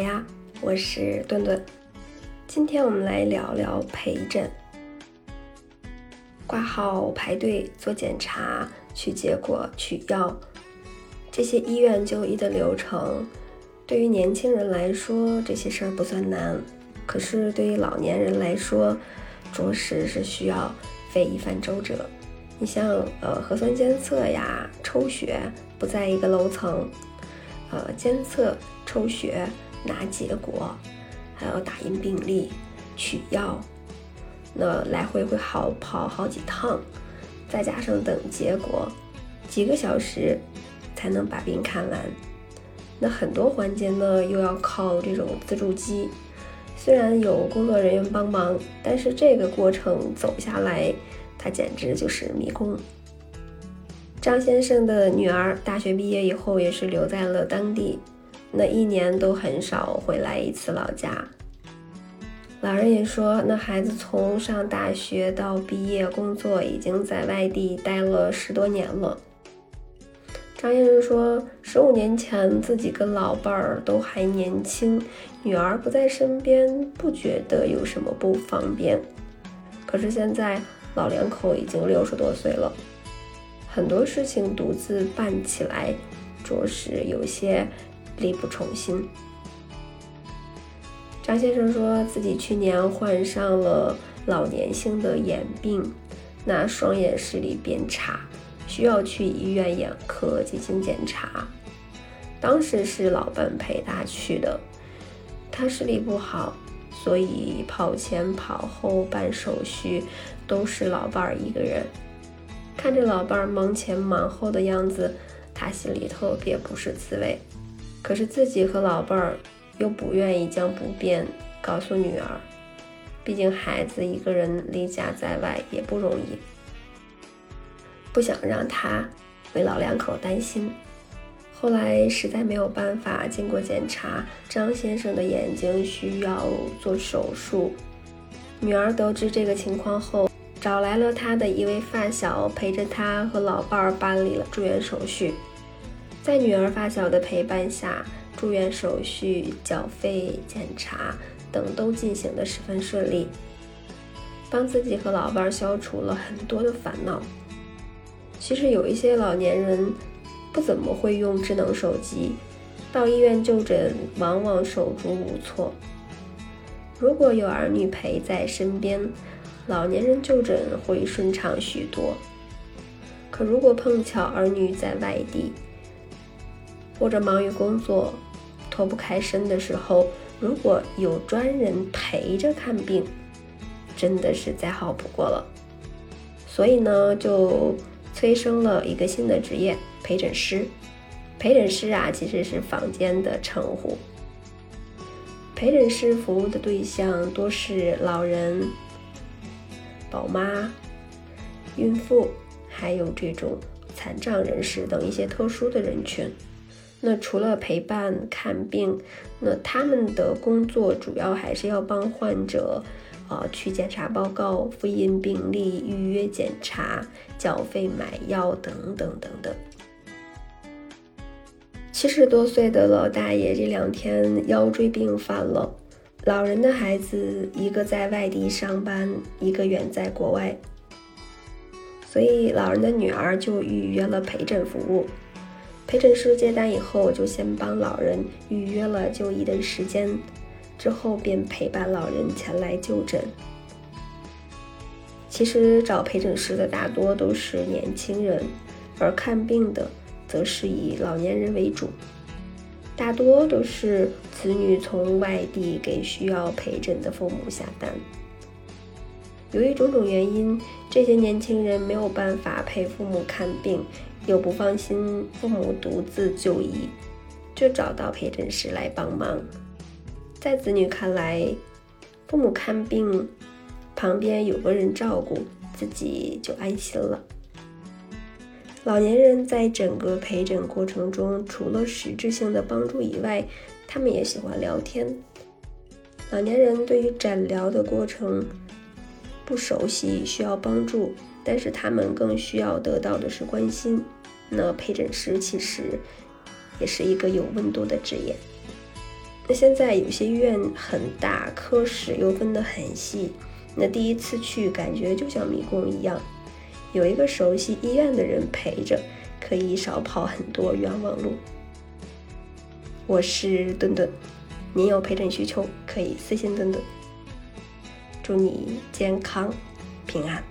呀，我是顿顿。今天我们来聊聊陪诊。挂号、排队、做检查、取结果、取药，这些医院就医的流程，对于年轻人来说，这些事儿不算难；可是对于老年人来说，着实是需要费一番周折。你像呃核酸监测呀、抽血，不在一个楼层。呃，监测、抽血、拿结果，还要打印病历、取药，那来回会好跑好几趟，再加上等结果，几个小时才能把病看完。那很多环节呢，又要靠这种自助机，虽然有工作人员帮忙，但是这个过程走下来，它简直就是迷宫。张先生的女儿大学毕业以后也是留在了当地，那一年都很少回来一次老家。老人也说，那孩子从上大学到毕业工作，已经在外地待了十多年了。张先生说，十五年前自己跟老伴儿都还年轻，女儿不在身边，不觉得有什么不方便。可是现在老两口已经六十多岁了。很多事情独自办起来，着实有些力不从心。张先生说自己去年患上了老年性的眼病，那双眼视力变差，需要去医院眼科进行检查。当时是老伴陪他去的，他视力不好，所以跑前跑后办手续都是老伴儿一个人。看着老伴儿忙前忙后的样子，他心里特别不是滋味。可是自己和老伴儿又不愿意将不便告诉女儿，毕竟孩子一个人离家在外也不容易，不想让他为老两口担心。后来实在没有办法，经过检查，张先生的眼睛需要做手术。女儿得知这个情况后。找来了他的一位发小，陪着他和老伴儿办理了住院手续。在女儿发小的陪伴下，住院手续、缴费、检查等都进行得十分顺利，帮自己和老伴儿消除了很多的烦恼。其实有一些老年人不怎么会用智能手机，到医院就诊往往手足无措。如果有儿女陪在身边，老年人就诊会顺畅许多，可如果碰巧儿女在外地，或者忙于工作脱不开身的时候，如果有专人陪着看病，真的是再好不过了。所以呢，就催生了一个新的职业——陪诊师。陪诊师啊，其实是坊间的称呼。陪诊师服务的对象多是老人。宝妈、孕妇，还有这种残障人士等一些特殊的人群。那除了陪伴看病，那他们的工作主要还是要帮患者，呃，去检查报告、复印病历、预约检查、缴费买药等等等等。七十多岁的老大爷这两天腰椎病犯了。老人的孩子，一个在外地上班，一个远在国外，所以老人的女儿就预约了陪诊服务。陪诊师接单以后，就先帮老人预约了就医的时间，之后便陪伴老人前来就诊。其实找陪诊师的大多都是年轻人，而看病的则是以老年人为主。大多都是子女从外地给需要陪诊的父母下单。由于种种原因，这些年轻人没有办法陪父母看病，又不放心父母独自就医，就找到陪诊师来帮忙。在子女看来，父母看病旁边有个人照顾，自己就安心了。老年人在整个陪诊过程中，除了实质性的帮助以外，他们也喜欢聊天。老年人对于诊疗的过程不熟悉，需要帮助，但是他们更需要得到的是关心。那陪诊师其实也是一个有温度的职业。那现在有些医院很大，科室又分得很细，那第一次去感觉就像迷宫一样，有一个熟悉医院的人陪着，可以少跑很多冤枉路。我是顿顿，您有陪诊需求可以私信顿顿。祝你健康平安。